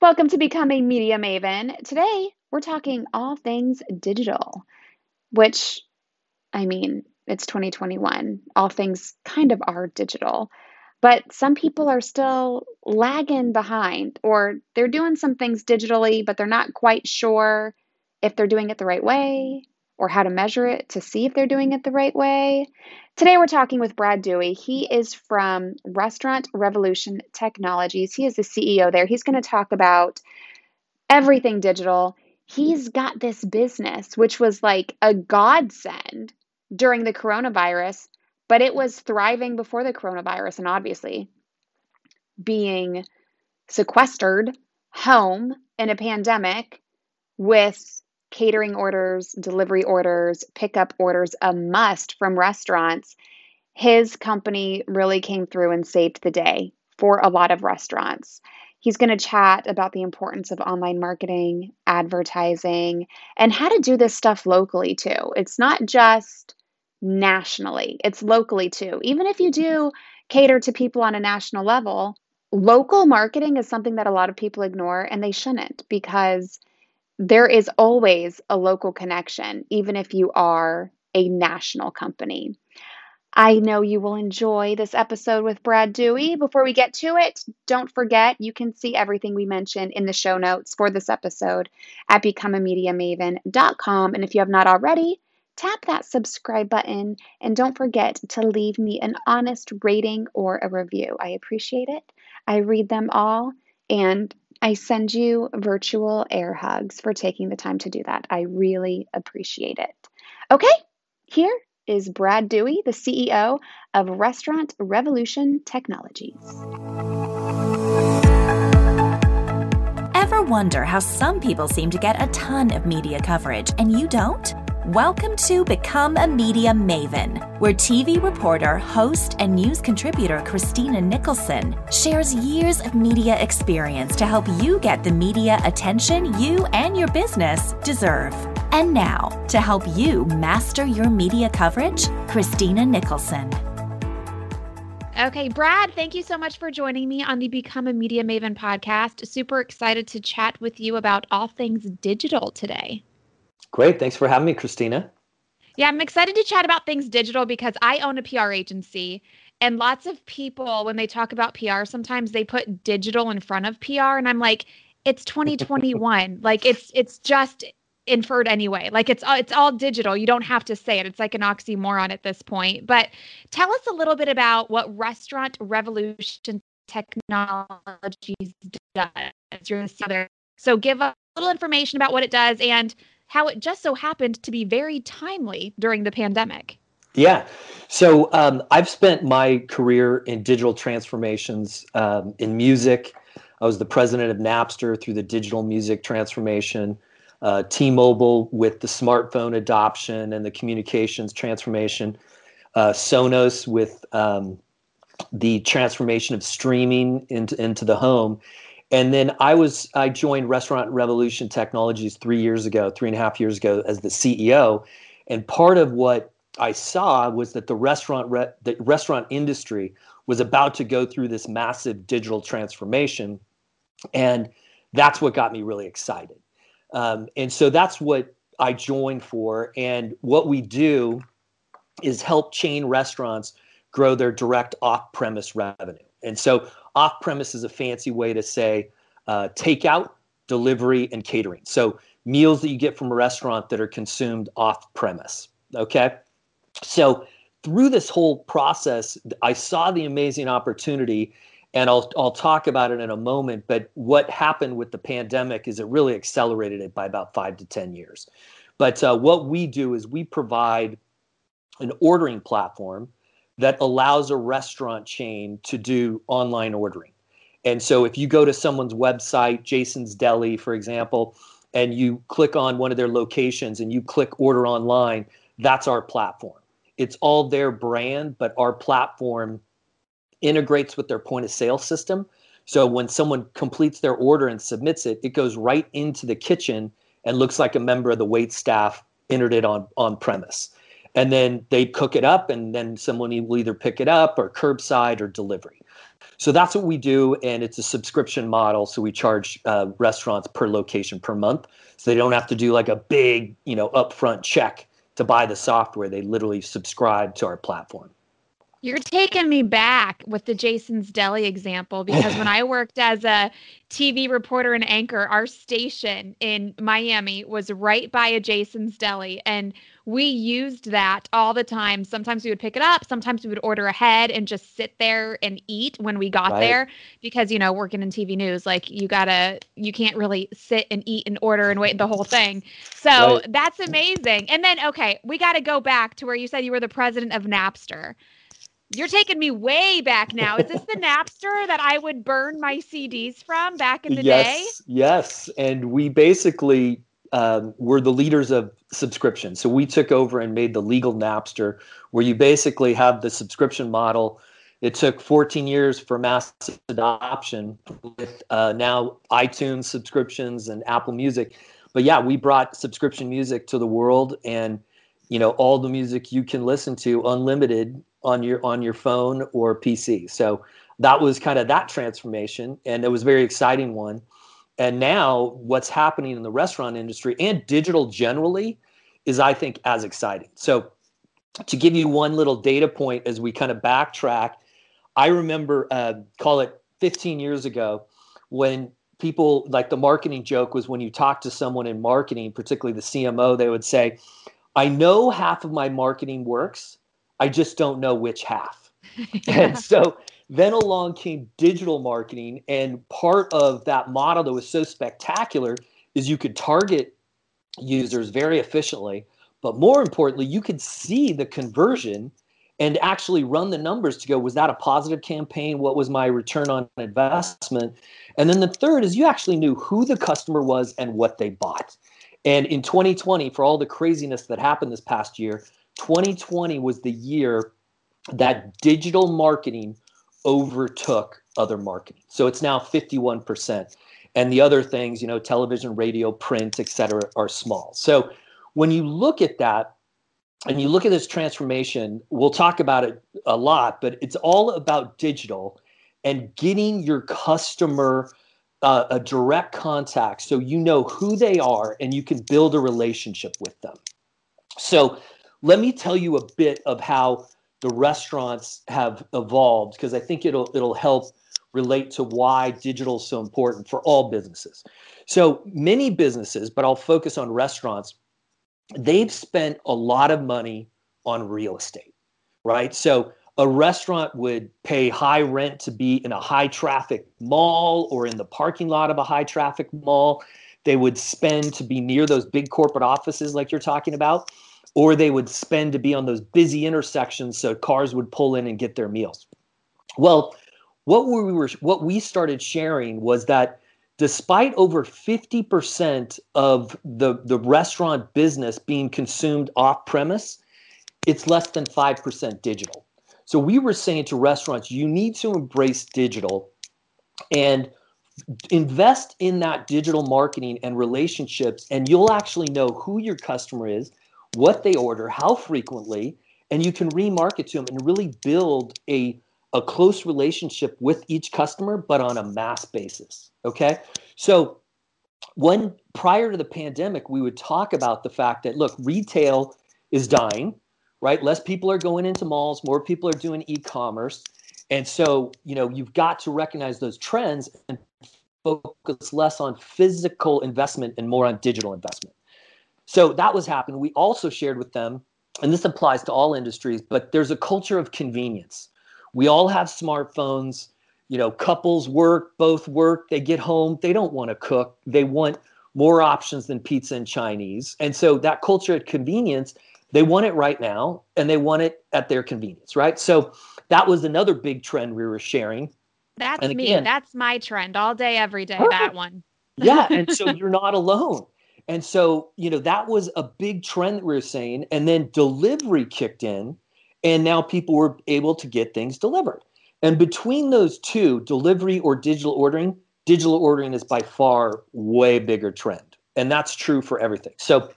Welcome to Become a Media Maven. Today, we're talking all things digital, which, I mean, it's 2021. All things kind of are digital, but some people are still lagging behind, or they're doing some things digitally, but they're not quite sure if they're doing it the right way or how to measure it to see if they're doing it the right way. Today, we're talking with Brad Duea. He is from Restaurant Revolution Technologies. He is the CEO there. He's going to talk about everything digital. He's got this business, which was like a godsend during the coronavirus, but it was thriving before the coronavirus and obviously being sequestered home in a pandemic with catering orders, delivery orders, pickup orders a must from restaurants, his company really came through and saved the day for a lot of restaurants. He's going to chat about the importance of online marketing, advertising, and how to do this stuff locally too. It's not just nationally, it's locally too. Even if you mm-hmm. do cater to people on a national level, local marketing is something that a lot of people ignore and they shouldn't because there is always a local connection, even if you are a national company. I know you will enjoy this episode with Brad Duea. Before we get to it, don't forget you can see everything we mentioned in the show notes for this episode at becomeamediamaven.com. And if you have not already, tap that subscribe button and don't forget to leave me an honest rating or a review. I appreciate it. I read them all and I send you virtual air hugs for taking the time to do that. I really appreciate it. Okay, here is Brad Duea, the CEO of Restaurant Revolution Technologies. Ever wonder how some people seem to get a ton of media coverage and you don't? Welcome to Become a Media Maven, where TV reporter, host, and news contributor Christina Nicholson shares years of media experience to help you get the media attention you and your business deserve. And now, to help you master your media coverage, Christina Nicholson. Okay, Brad, thank you so much for joining me on the Become a Media Maven podcast. Super excited to chat with you about all things digital today. Great. Thanks for having me, Christina. Yeah, I'm excited to chat about things digital because I own a PR agency. And lots of people, when they talk about PR, sometimes they put digital in front of PR. And I'm like, it's 2021. like it's it's just inferred anyway. Like it's it's all digital. You don't have to say it. It's like an oxymoron at this point. But tell us a little bit about what Restaurant Revolution Technologies does. So give a little information about what it does and how it just so happened to be very timely during the pandemic. Yeah. So um, I've spent my career in digital transformations um, in music. I was the president of Napster through the digital music transformation, uh, T Mobile with the smartphone adoption and the communications transformation, uh, Sonos with um, the transformation of streaming into, into the home. And then I was I joined Restaurant Revolution Technologies three years ago, three and a half years ago as the CEO. And part of what I saw was that the restaurant re- the restaurant industry was about to go through this massive digital transformation, and that's what got me really excited. Um, and so that's what I joined for. And what we do is help chain restaurants grow their direct off-premise revenue. And so off premise is a fancy way to say uh, takeout, delivery, and catering. So meals that you get from a restaurant that are consumed off premise. Okay. So through this whole process, I saw the amazing opportunity, and I'll, I'll talk about it in a moment. But what happened with the pandemic is it really accelerated it by about five to 10 years. But uh, what we do is we provide an ordering platform that allows a restaurant chain to do online ordering. And so if you go to someone's website, Jason's Deli, for example, and you click on one of their locations and you click order online, that's our platform. It's all their brand, but our platform integrates with their point of sale system. So when someone completes their order and submits it, it goes right into the kitchen and looks like a member of the wait staff entered it on on premise. And then they cook it up and then someone will either pick it up or curbside or delivery. So that's what we do and it's a subscription model so we charge uh, restaurants per location per month. So they don't have to do like a big you know upfront check to buy the software. They literally subscribe to our platform. You're taking me back with the Jason's Deli example because when I worked as a TV reporter and anchor, our station in Miami was right by a Jason's Deli. And we used that all the time. Sometimes we would pick it up, sometimes we would order ahead and just sit there and eat when we got right. there. Because, you know, working in TV news, like you gotta, you can't really sit and eat and order and wait the whole thing. So right. that's amazing. And then, okay, we gotta go back to where you said you were the president of Napster. You're taking me way back now. Is this the Napster that I would burn my CDs from back in the yes, day? Yes. And we basically um, were the leaders of subscription. So we took over and made the legal Napster, where you basically have the subscription model. It took 14 years for mass adoption with uh, now iTunes subscriptions and Apple Music. But yeah, we brought subscription music to the world and you know all the music you can listen to unlimited on your on your phone or PC. So that was kind of that transformation, and it was a very exciting one. And now, what's happening in the restaurant industry and digital generally is, I think, as exciting. So, to give you one little data point as we kind of backtrack, I remember, uh, call it 15 years ago, when people like the marketing joke was when you talk to someone in marketing, particularly the CMO, they would say, I know half of my marketing works, I just don't know which half. yeah. And so then along came digital marketing. And part of that model that was so spectacular is you could target users very efficiently. But more importantly, you could see the conversion and actually run the numbers to go, was that a positive campaign? What was my return on investment? And then the third is you actually knew who the customer was and what they bought. And in 2020, for all the craziness that happened this past year, 2020 was the year that digital marketing overtook other marketing. So it's now 51%. And the other things, you know, television, radio, print, et cetera, are small. So when you look at that and you look at this transformation, we'll talk about it a lot, but it's all about digital and getting your customer uh, a direct contact so you know who they are and you can build a relationship with them. So let me tell you a bit of how the restaurants have evolved because I think it'll it'll help relate to why digital is so important for all businesses. So many businesses, but I'll focus on restaurants, they've spent a lot of money on real estate, right? So a restaurant would pay high rent to be in a high traffic mall or in the parking lot of a high traffic mall. They would spend to be near those big corporate offices like you're talking about or they would spend to be on those busy intersections so cars would pull in and get their meals. Well, what we were what we started sharing was that despite over 50% of the, the restaurant business being consumed off premise, it's less than 5% digital. So we were saying to restaurants, you need to embrace digital and invest in that digital marketing and relationships, and you'll actually know who your customer is what they order, how frequently, and you can remarket to them and really build a, a close relationship with each customer, but on a mass basis. Okay. So when prior to the pandemic, we would talk about the fact that look, retail is dying, right? Less people are going into malls, more people are doing e-commerce. And so, you know, you've got to recognize those trends and focus less on physical investment and more on digital investment. So that was happening. We also shared with them, and this applies to all industries, but there's a culture of convenience. We all have smartphones. You know, couples work, both work, they get home, they don't want to cook. They want more options than pizza and Chinese. And so that culture of convenience, they want it right now and they want it at their convenience, right? So that was another big trend we were sharing. That's again, me. That's my trend all day, every day, perfect. that one. yeah. And so you're not alone. And so, you know, that was a big trend that we were saying. And then delivery kicked in, and now people were able to get things delivered. And between those two, delivery or digital ordering, digital ordering is by far way bigger trend. And that's true for everything. So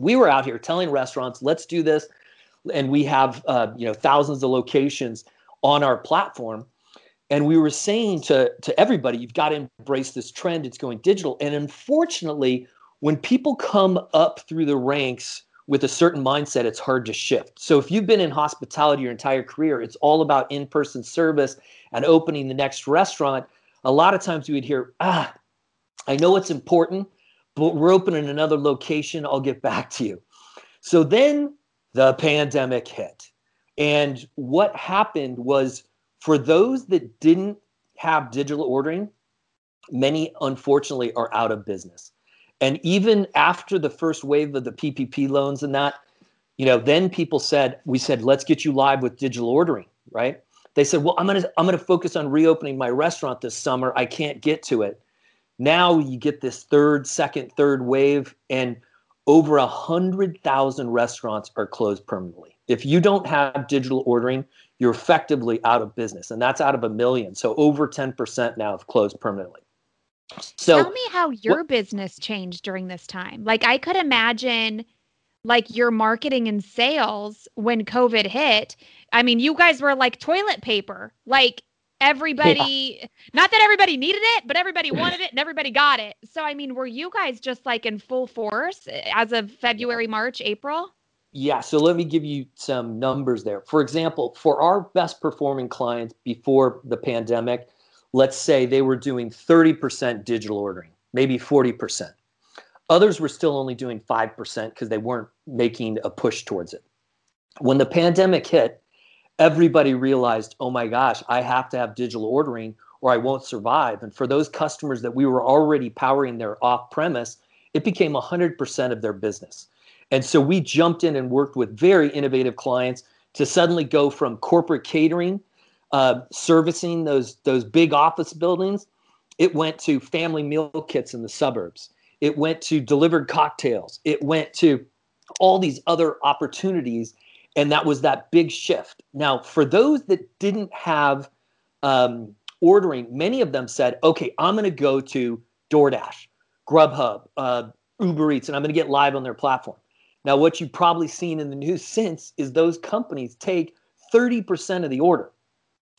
we were out here telling restaurants, let's do this. and we have uh, you know thousands of locations on our platform and we were saying to to everybody you've got to embrace this trend it's going digital and unfortunately when people come up through the ranks with a certain mindset it's hard to shift. So if you've been in hospitality your entire career it's all about in-person service and opening the next restaurant. A lot of times we would hear ah i know it's important but we're opening another location. I'll get back to you. So then the pandemic hit. And what happened was for those that didn't have digital ordering, many unfortunately are out of business. And even after the first wave of the PPP loans and that, you know, then people said, we said, let's get you live with digital ordering, right? They said, well, I'm gonna I'm gonna focus on reopening my restaurant this summer. I can't get to it. Now you get this third, second, third wave, and over a hundred thousand restaurants are closed permanently. If you don't have digital ordering, you're effectively out of business. And that's out of a million. So over 10% now have closed permanently. So tell me how your what, business changed during this time. Like I could imagine like your marketing and sales when COVID hit. I mean, you guys were like toilet paper. Like everybody yeah. not that everybody needed it, but everybody mm. wanted it and everybody got it. So I mean, were you guys just like in full force eh, as of February, March, April? Yeah, so let me give you some numbers there. For example, for our best performing clients before the pandemic, let's say they were doing 30% digital ordering, maybe 40%. Others were still only doing 5% because they weren't making a push towards it. When the pandemic hit, everybody realized, oh my gosh, I have to have digital ordering or I won't survive. And for those customers that we were already powering their off premise, it became 100% of their business. And so we jumped in and worked with very innovative clients to suddenly go from corporate catering, uh, servicing those those big office buildings. It went to family meal kits in the suburbs. It went to delivered cocktails. It went to all these other opportunities, and that was that big shift. Now, for those that didn't have um, ordering, many of them said, "Okay, I'm going to go to DoorDash, Grubhub, uh, Uber Eats, and I'm going to get live on their platform." Now, what you've probably seen in the news since is those companies take 30% of the order.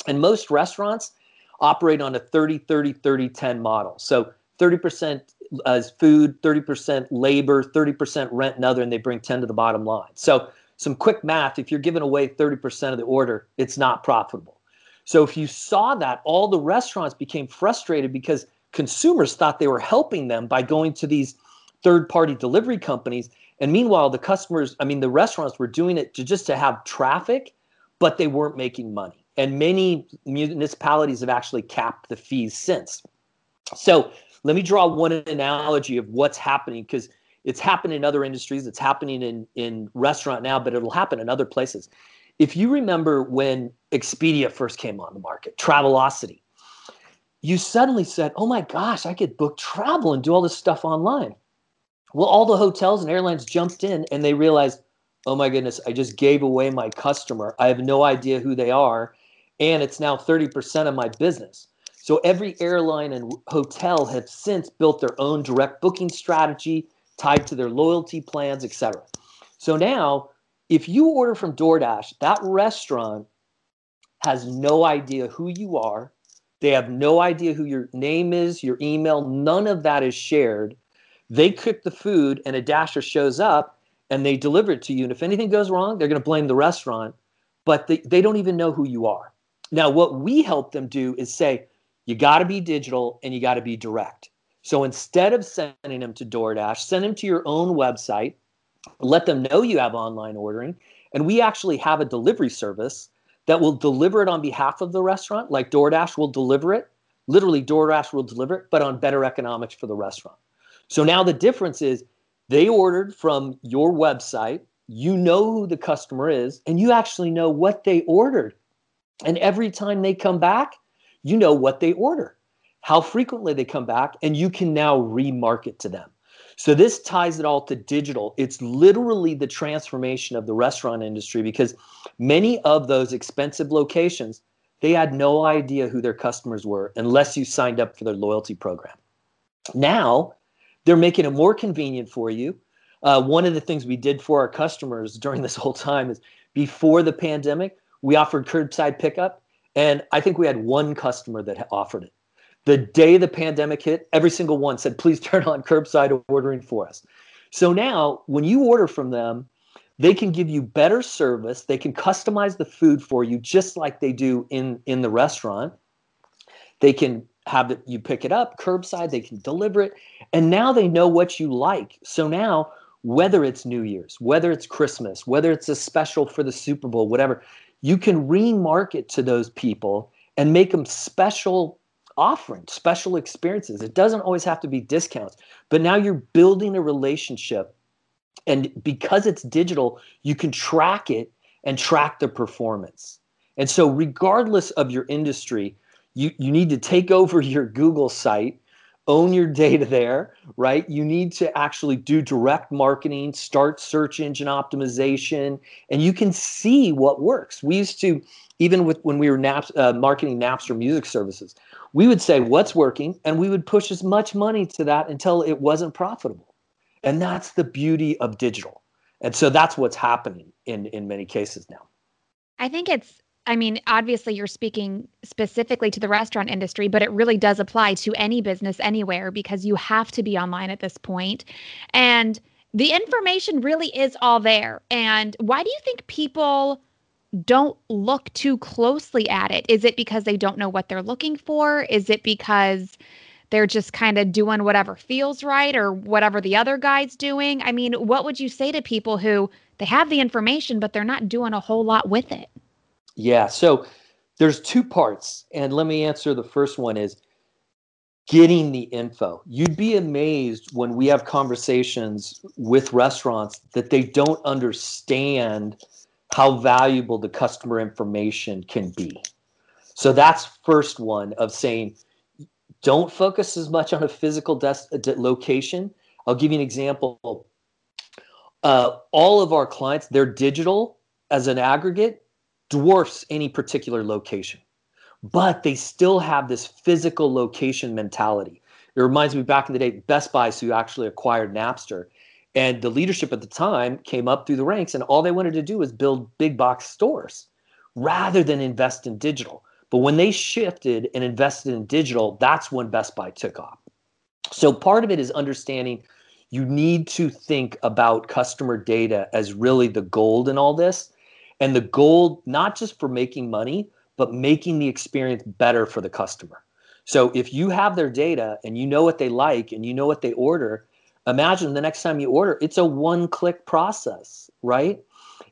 And most restaurants operate on a 30 30 30 10 model. So 30% as uh, food, 30% labor, 30% rent and other, and they bring 10 to the bottom line. So some quick math, if you're giving away 30% of the order, it's not profitable. So if you saw that, all the restaurants became frustrated because consumers thought they were helping them by going to these third party delivery companies and meanwhile, the customers, I mean, the restaurants were doing it to just to have traffic, but they weren't making money. And many municipalities have actually capped the fees since. So let me draw one analogy of what's happening because it's happened in other industries. It's happening in, in restaurant now, but it'll happen in other places. If you remember when Expedia first came on the market, Travelocity, you suddenly said, oh my gosh, I could book travel and do all this stuff online. Well, all the hotels and airlines jumped in and they realized, oh my goodness, I just gave away my customer. I have no idea who they are. And it's now 30% of my business. So every airline and hotel have since built their own direct booking strategy tied to their loyalty plans, etc. So now, if you order from DoorDash, that restaurant has no idea who you are. They have no idea who your name is, your email, none of that is shared. They cook the food and a dasher shows up and they deliver it to you. And if anything goes wrong, they're going to blame the restaurant, but they, they don't even know who you are. Now, what we help them do is say, you got to be digital and you got to be direct. So instead of sending them to DoorDash, send them to your own website, let them know you have online ordering. And we actually have a delivery service that will deliver it on behalf of the restaurant, like DoorDash will deliver it. Literally, DoorDash will deliver it, but on better economics for the restaurant. So now the difference is they ordered from your website, you know who the customer is, and you actually know what they ordered. And every time they come back, you know what they order, how frequently they come back, and you can now remarket to them. So this ties it all to digital. It's literally the transformation of the restaurant industry because many of those expensive locations, they had no idea who their customers were unless you signed up for their loyalty program. Now, they're making it more convenient for you. uh, one of the things we did for our customers during this whole time is before the pandemic, we offered curbside pickup. And I think we had one customer that offered it. The day the pandemic hit, every single one said, please turn on curbside ordering for us. So now, when you order from them, they can give you better service. They can customize the food for you just like they do in, in the restaurant. They can have it, you pick it up curbside, they can deliver it. And now they know what you like. So now, whether it's New Year's, whether it's Christmas, whether it's a special for the Super Bowl, whatever, you can remarket to those people and make them special offerings, special experiences. It doesn't always have to be discounts, but now you're building a relationship. And because it's digital, you can track it and track the performance. And so, regardless of your industry, you, you need to take over your Google site, own your data there, right? You need to actually do direct marketing, start search engine optimization, and you can see what works. We used to, even with when we were Naps, uh, marketing Napster music services, we would say what's working, and we would push as much money to that until it wasn't profitable. And that's the beauty of digital. And so that's what's happening in in many cases now. I think it's I mean, obviously, you're speaking specifically to the restaurant industry, but it really does apply to any business anywhere because you have to be online at this point. And the information really is all there. And why do you think people don't look too closely at it? Is it because they don't know what they're looking for? Is it because they're just kind of doing whatever feels right or whatever the other guy's doing? I mean, what would you say to people who they have the information, but they're not doing a whole lot with it? Yeah. So there's two parts. And let me answer the first one is getting the info. You'd be amazed when we have conversations with restaurants that they don't understand how valuable the customer information can be. So that's first one of saying don't focus as much on a physical des- location. I'll give you an example. Uh, all of our clients, they're digital as an aggregate dwarfs any particular location. But they still have this physical location mentality. It reminds me back in the day, Best Buy, who actually acquired Napster. And the leadership at the time came up through the ranks, and all they wanted to do was build big box stores rather than invest in digital. But when they shifted and invested in digital, that's when Best Buy took off. So part of it is understanding you need to think about customer data as really the gold in all this and the goal not just for making money but making the experience better for the customer. So if you have their data and you know what they like and you know what they order imagine the next time you order it's a one click process right?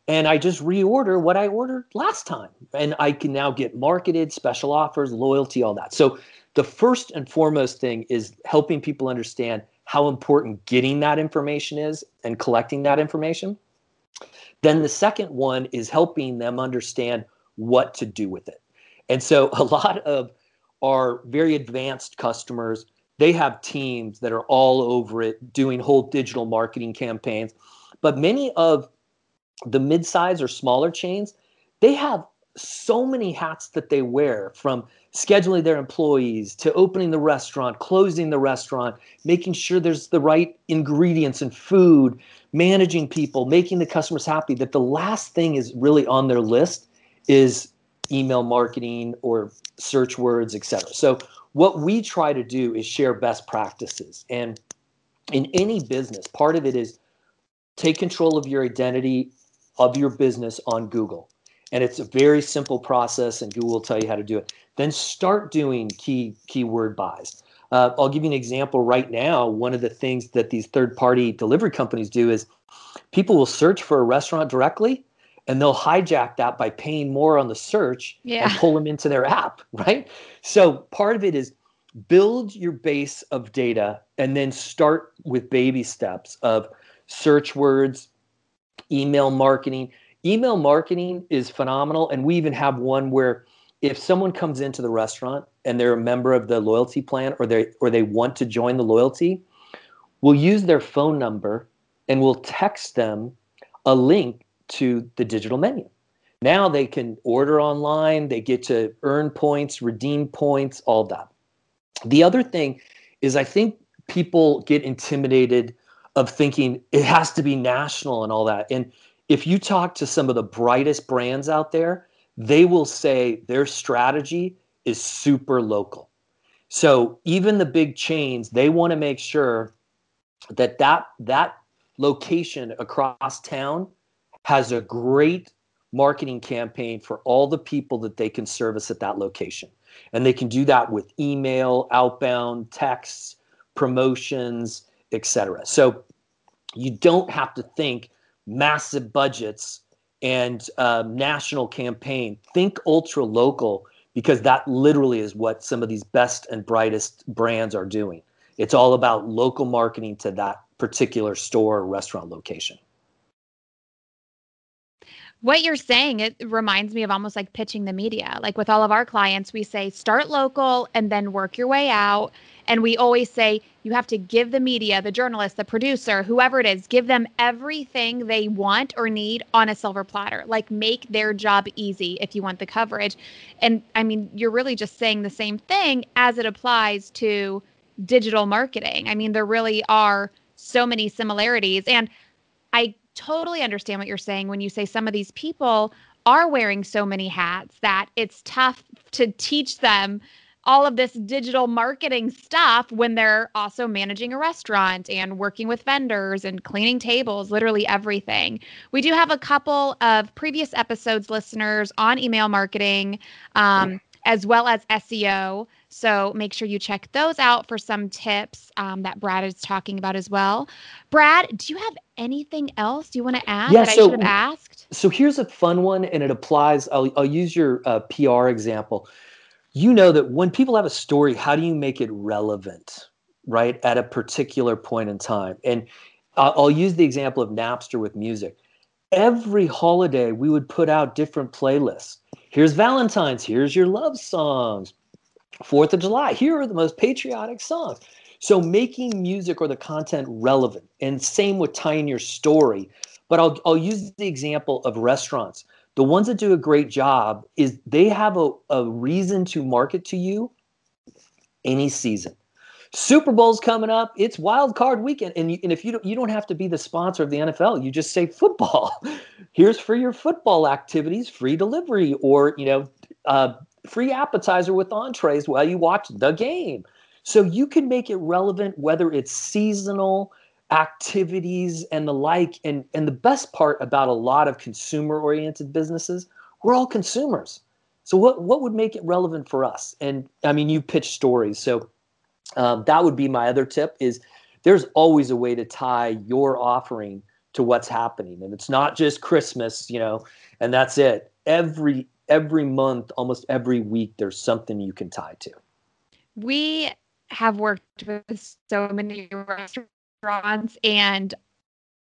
And i just reorder what i ordered last time. And i can now get marketed special offers loyalty all that. So the first and foremost thing is helping people understand how important getting that information is and collecting that information then the second one is helping them understand what to do with it. And so a lot of our very advanced customers, they have teams that are all over it doing whole digital marketing campaigns. But many of the mid-size or smaller chains, they have so many hats that they wear from scheduling their employees to opening the restaurant, closing the restaurant, making sure there's the right ingredients and food, managing people, making the customers happy, that the last thing is really on their list is email marketing or search words, etc. So what we try to do is share best practices. And in any business, part of it is take control of your identity of your business on Google. And it's a very simple process, and Google will tell you how to do it. Then start doing key keyword buys. Uh, I'll give you an example right now. One of the things that these third party delivery companies do is people will search for a restaurant directly and they'll hijack that by paying more on the search yeah. and pull them into their app, right? So part of it is build your base of data and then start with baby steps of search words, email marketing. Email marketing is phenomenal. And we even have one where if someone comes into the restaurant and they're a member of the loyalty plan or they or they want to join the loyalty, we'll use their phone number and we'll text them a link to the digital menu. Now they can order online, they get to earn points, redeem points, all that. The other thing is I think people get intimidated of thinking it has to be national and all that. And if you talk to some of the brightest brands out there, they will say their strategy is super local. So even the big chains, they want to make sure that that that location across town has a great marketing campaign for all the people that they can service at that location. And they can do that with email, outbound, texts, promotions, etc. So you don't have to think massive budgets and um, national campaign. Think ultra local because that literally is what some of these best and brightest brands are doing. It's all about local marketing to that particular store or restaurant location what you're saying it reminds me of almost like pitching the media. Like with all of our clients we say start local and then work your way out. And we always say you have to give the media the journalist the producer whoever it is give them everything they want or need on a silver platter. Like make their job easy if you want the coverage. And i mean you're really just saying the same thing as it applies to digital marketing. I mean there really are so many similarities. And totally understand what you're saying when you say some of these people are wearing so many hats that it's tough to teach them all of this digital marketing stuff when they're also managing a restaurant and working with vendors and cleaning tables, literally everything. We do have a couple of previous episodes listeners on email marketing um, as well as SEO. So make sure you check those out for some tips um, that Brad is talking about as well. Brad, do you have anything else you want to add yeah, that so, I should have asked? So here's a fun one, and it applies. I'll, I'll use your uh, PR example. You know that when people have a story, how do you make it relevant, right, at a particular point in time? And I'll, I'll use the example of Napster with music. Every holiday, we would put out different playlists. Here's Valentine's. Here's your love songs Fourth of July, here are the most patriotic songs. So making music or the content relevant, and same with tying your story. But I'll, I'll use the example of restaurants. The ones that do a great job is they have a, a reason to market to you any season. Super Bowl's coming up. It's wild card weekend, and, you, and if you don't, you don't have to be the sponsor of the NFL. You just say football. Here's for your football activities, free delivery, or you know, uh, free appetizer with entrees while you watch the game. So you can make it relevant whether it's seasonal activities and the like. And, and the best part about a lot of consumer oriented businesses, we're all consumers. So what, what would make it relevant for us? And I mean, you pitch stories. So um, that would be my other tip is there's always a way to tie your offering to what's happening. And it's not just Christmas, you know, and that's it. Every every month, almost every week, there's something you can tie to. We have worked with so many restaurants and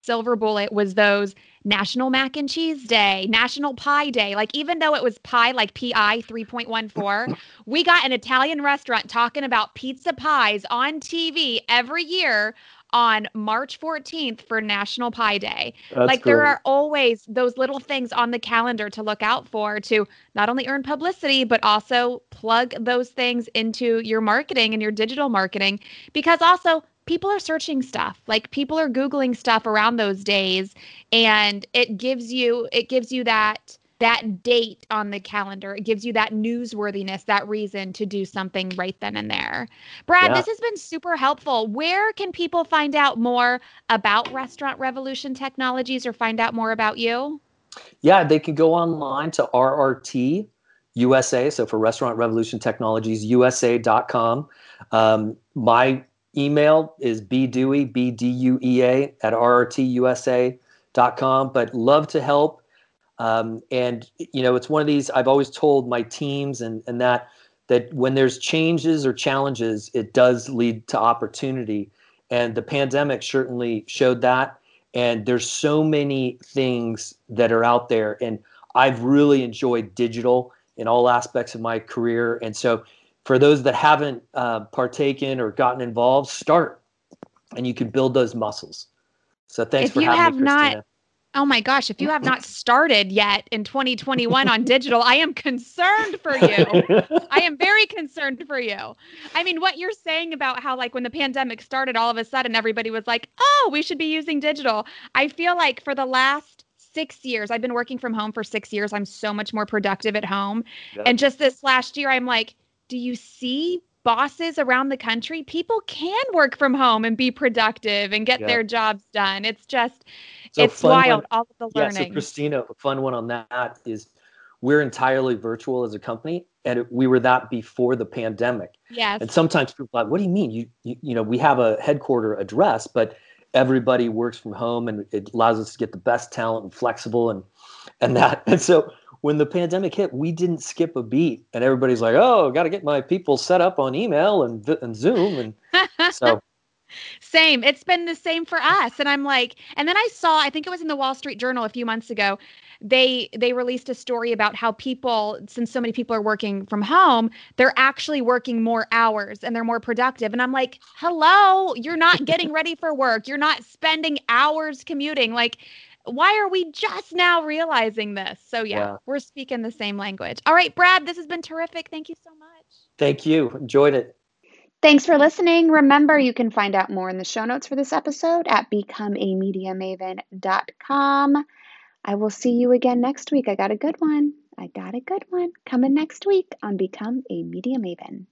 silver bullet was those national mac and cheese day national pie day like even though it was pie like pi 3.14 we got an italian restaurant talking about pizza pies on tv every year on March 14th for National Pie Day. That's like there are always those little things on the calendar to look out for to not only earn publicity, but also plug those things into your marketing and your digital marketing. Because also people are searching stuff. Like people are googling stuff around those days and it gives you it gives you that that date on the calendar. It gives you that newsworthiness, that reason to do something right then and there. Brad, yeah. this has been super helpful. Where can people find out more about Restaurant Revolution Technologies or find out more about you? Yeah, they can go online to RRT USA, so for Restaurant Revolution Technologies, USA.com. Um, my email is bduea, B-D-U-E-A, at rrtusa.com, but love to help um, and you know, it's one of these I've always told my teams and and that that when there's changes or challenges, it does lead to opportunity. And the pandemic certainly showed that. And there's so many things that are out there. And I've really enjoyed digital in all aspects of my career. And so for those that haven't uh, partaken or gotten involved, start and you can build those muscles. So thanks if for having me, Christina. Not- Oh my gosh, if you have not started yet in 2021 on digital, I am concerned for you. I am very concerned for you. I mean, what you're saying about how, like, when the pandemic started, all of a sudden everybody was like, oh, we should be using digital. I feel like for the last six years, I've been working from home for six years. I'm so much more productive at home. Yep. And just this last year, I'm like, do you see bosses around the country? People can work from home and be productive and get yep. their jobs done. It's just, so it's wild, one, all of the learning. Yeah, so Christina, a fun one on that is we're entirely virtual as a company and it, we were that before the pandemic. Yes. And sometimes people are like, what do you mean? You, you, you know, we have a headquarter address, but everybody works from home and it allows us to get the best talent and flexible and, and that. And so when the pandemic hit, we didn't skip a beat and everybody's like, oh, got to get my people set up on email and, and Zoom. And so same. It's been the same for us. And I'm like, and then I saw, I think it was in the Wall Street Journal a few months ago, they they released a story about how people, since so many people are working from home, they're actually working more hours and they're more productive. And I'm like, hello, you're not getting ready for work. You're not spending hours commuting. Like, why are we just now realizing this? So yeah, yeah, we're speaking the same language. All right, Brad, this has been terrific. Thank you so much. Thank you. Enjoyed it. Thanks for listening. Remember, you can find out more in the show notes for this episode at becomeamediamaven.com. I will see you again next week. I got a good one. I got a good one coming next week on Become a Media Maven.